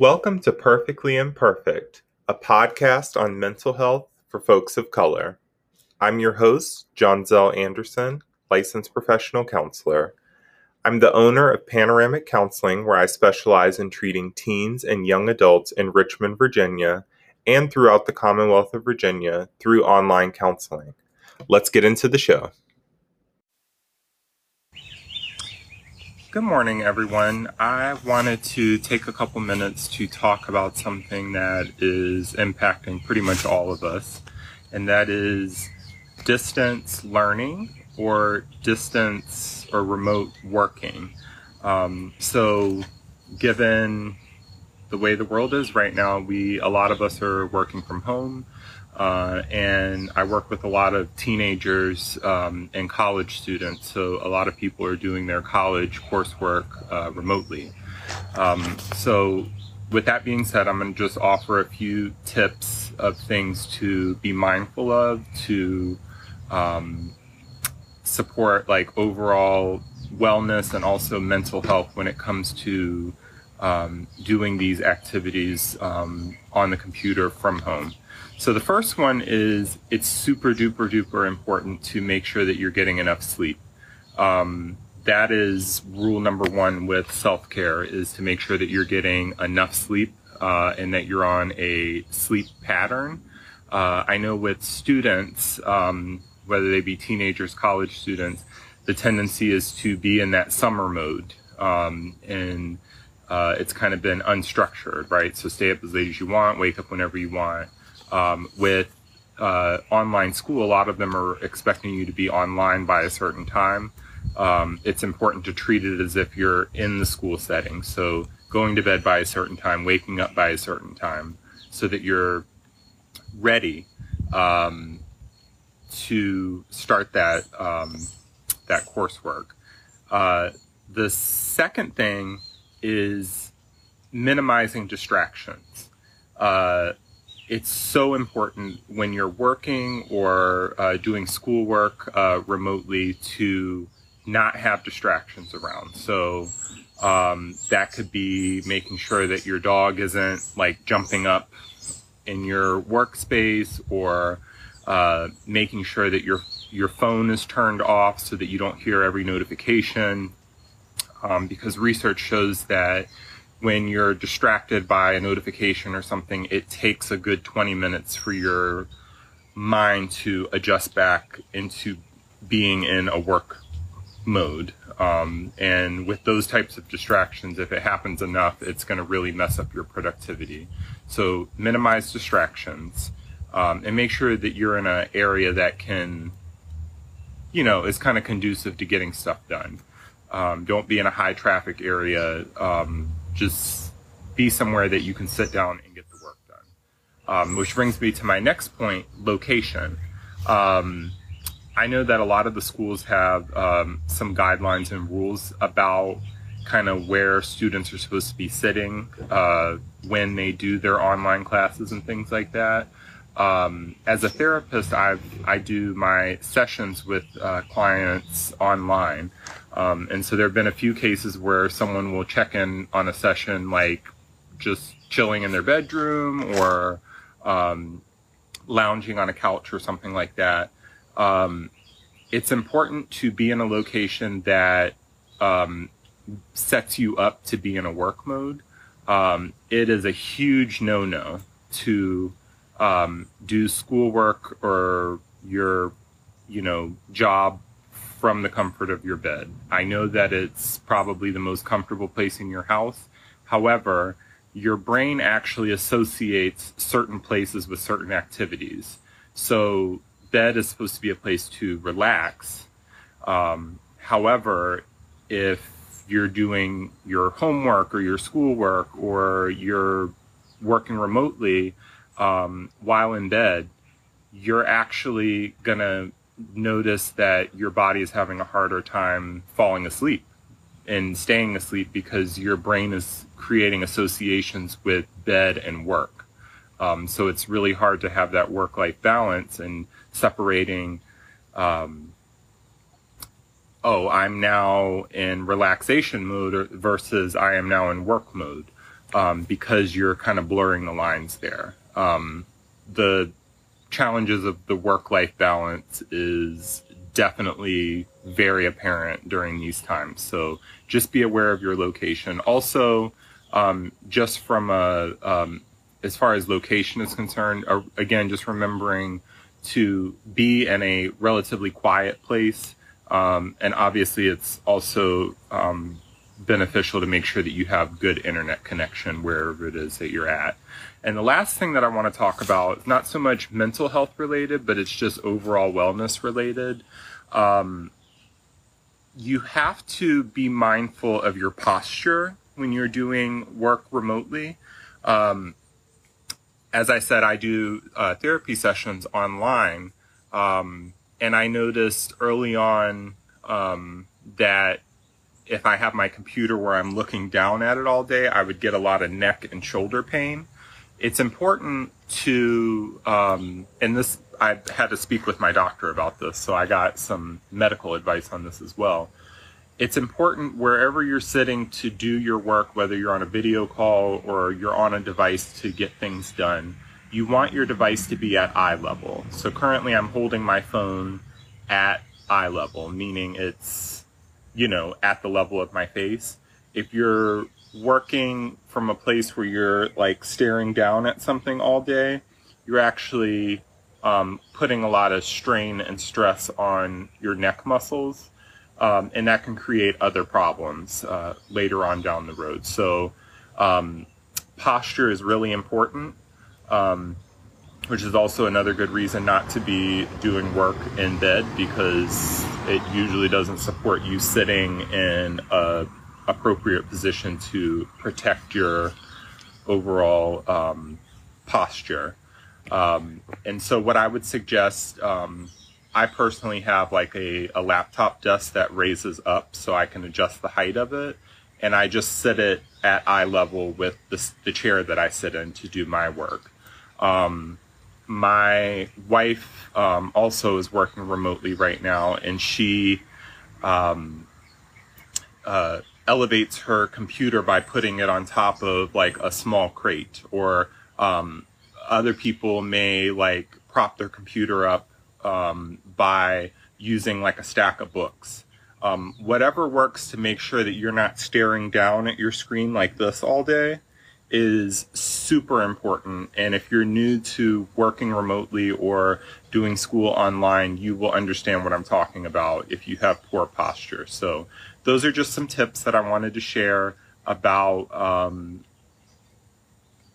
Welcome to Perfectly Imperfect, a podcast on mental health for folks of color. I'm your host, John Zell Anderson, licensed professional counselor. I'm the owner of Panoramic Counseling, where I specialize in treating teens and young adults in Richmond, Virginia, and throughout the Commonwealth of Virginia through online counseling. Let's get into the show. Good morning, everyone. I wanted to take a couple minutes to talk about something that is impacting pretty much all of us, and that is distance learning or distance or remote working. Um, so, given the way the world is right now, we a lot of us are working from home. Uh, and I work with a lot of teenagers um, and college students. So a lot of people are doing their college coursework uh, remotely. Um, so with that being said, I'm going to just offer a few tips of things to be mindful of to um, support like overall wellness and also mental health when it comes to um, doing these activities um, on the computer from home. So the first one is it's super duper duper important to make sure that you're getting enough sleep. Um, that is rule number one with self care is to make sure that you're getting enough sleep uh, and that you're on a sleep pattern. Uh, I know with students, um, whether they be teenagers, college students, the tendency is to be in that summer mode. Um, and uh, it's kind of been unstructured, right? So stay up as late as you want, wake up whenever you want. Um, with uh, online school, a lot of them are expecting you to be online by a certain time. Um, it's important to treat it as if you're in the school setting. So going to bed by a certain time, waking up by a certain time, so that you're ready um, to start that um, that coursework. Uh, the second thing is minimizing distractions. Uh, it's so important when you're working or uh, doing schoolwork uh, remotely to not have distractions around. So um, that could be making sure that your dog isn't like jumping up in your workspace or uh, making sure that your your phone is turned off so that you don't hear every notification. Um, because research shows that when you're distracted by a notification or something, it takes a good 20 minutes for your mind to adjust back into being in a work mode. Um, and with those types of distractions, if it happens enough, it's going to really mess up your productivity. So minimize distractions um, and make sure that you're in an area that can, you know, is kind of conducive to getting stuff done. Um, don't be in a high traffic area. Um, just be somewhere that you can sit down and get the work done. Um, which brings me to my next point location. Um, I know that a lot of the schools have um, some guidelines and rules about kind of where students are supposed to be sitting uh, when they do their online classes and things like that. Um, as a therapist, I I do my sessions with uh, clients online, um, and so there have been a few cases where someone will check in on a session like just chilling in their bedroom or um, lounging on a couch or something like that. Um, it's important to be in a location that um, sets you up to be in a work mode. Um, it is a huge no no to um, do schoolwork or your, you know, job from the comfort of your bed. I know that it's probably the most comfortable place in your house. However, your brain actually associates certain places with certain activities. So, bed is supposed to be a place to relax. Um, however, if you're doing your homework or your schoolwork or you're working remotely, um, while in bed, you're actually going to notice that your body is having a harder time falling asleep and staying asleep because your brain is creating associations with bed and work. Um, so it's really hard to have that work life balance and separating, um, oh, I'm now in relaxation mode versus I am now in work mode. um, because you're kind of blurring the lines there. Um, the challenges of the work life balance is definitely very apparent during these times. So just be aware of your location. Also, um, just from a um, as far as location is concerned, uh, again, just remembering to be in a relatively quiet place. Um, and obviously, it's also um, beneficial to make sure that you have good internet connection wherever it is that you're at. And the last thing that I want to talk about, not so much mental health related, but it's just overall wellness related. Um, you have to be mindful of your posture when you're doing work remotely. Um, as I said, I do uh, therapy sessions online, um, and I noticed early on um, that if I have my computer where I'm looking down at it all day, I would get a lot of neck and shoulder pain. It's important to, um, and this, I had to speak with my doctor about this, so I got some medical advice on this as well. It's important wherever you're sitting to do your work, whether you're on a video call or you're on a device to get things done, you want your device to be at eye level. So currently I'm holding my phone at eye level, meaning it's you know, at the level of my face. If you're working from a place where you're like staring down at something all day, you're actually um, putting a lot of strain and stress on your neck muscles. Um, and that can create other problems uh, later on down the road. So, um, posture is really important. Um, which is also another good reason not to be doing work in bed because it usually doesn't support you sitting in a appropriate position to protect your overall um, posture. Um, and so, what I would suggest, um, I personally have like a, a laptop desk that raises up so I can adjust the height of it. And I just sit it at eye level with the, the chair that I sit in to do my work. Um, my wife um, also is working remotely right now, and she um, uh, elevates her computer by putting it on top of like a small crate, or um, other people may like prop their computer up um, by using like a stack of books. Um, whatever works to make sure that you're not staring down at your screen like this all day is super important. And if you're new to working remotely or doing school online, you will understand what I'm talking about if you have poor posture. So, those are just some tips that I wanted to share about, um,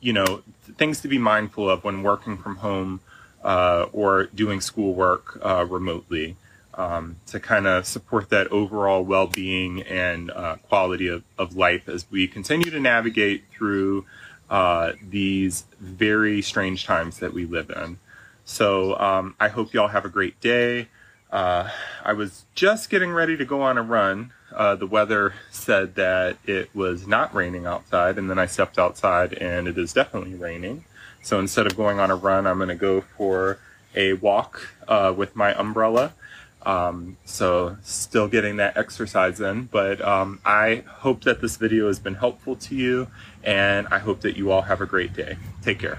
you know, things to be mindful of when working from home uh, or doing schoolwork uh, remotely um, to kind of support that overall well being and uh, quality of, of life as we continue to navigate through uh, these very strange times that we live in. So um, I hope you all have a great day. Uh, I was just getting ready to go on a run. Uh, the weather said that it was not raining outside, and then I stepped outside and it is definitely raining. So instead of going on a run, I'm going to go for a walk uh, with my umbrella um, so still getting that exercise in, but um, I hope that this video has been helpful to you, and I hope that you all have a great day. Take care.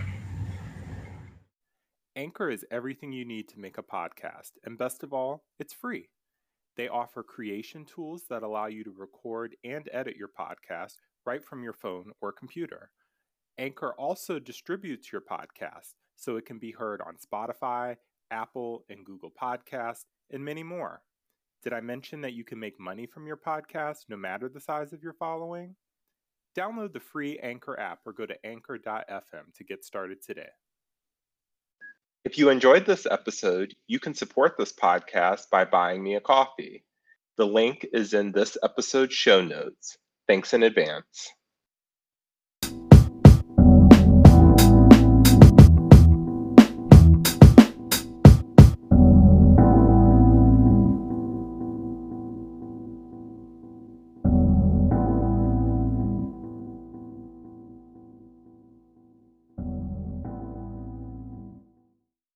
Anchor is everything you need to make a podcast, and best of all, it's free. They offer creation tools that allow you to record and edit your podcast right from your phone or computer. Anchor also distributes your podcast so it can be heard on Spotify, Apple, and Google Podcasts and many more. Did I mention that you can make money from your podcast no matter the size of your following? Download the free Anchor app or go to anchor.fm to get started today. If you enjoyed this episode, you can support this podcast by buying me a coffee. The link is in this episode's show notes. Thanks in advance.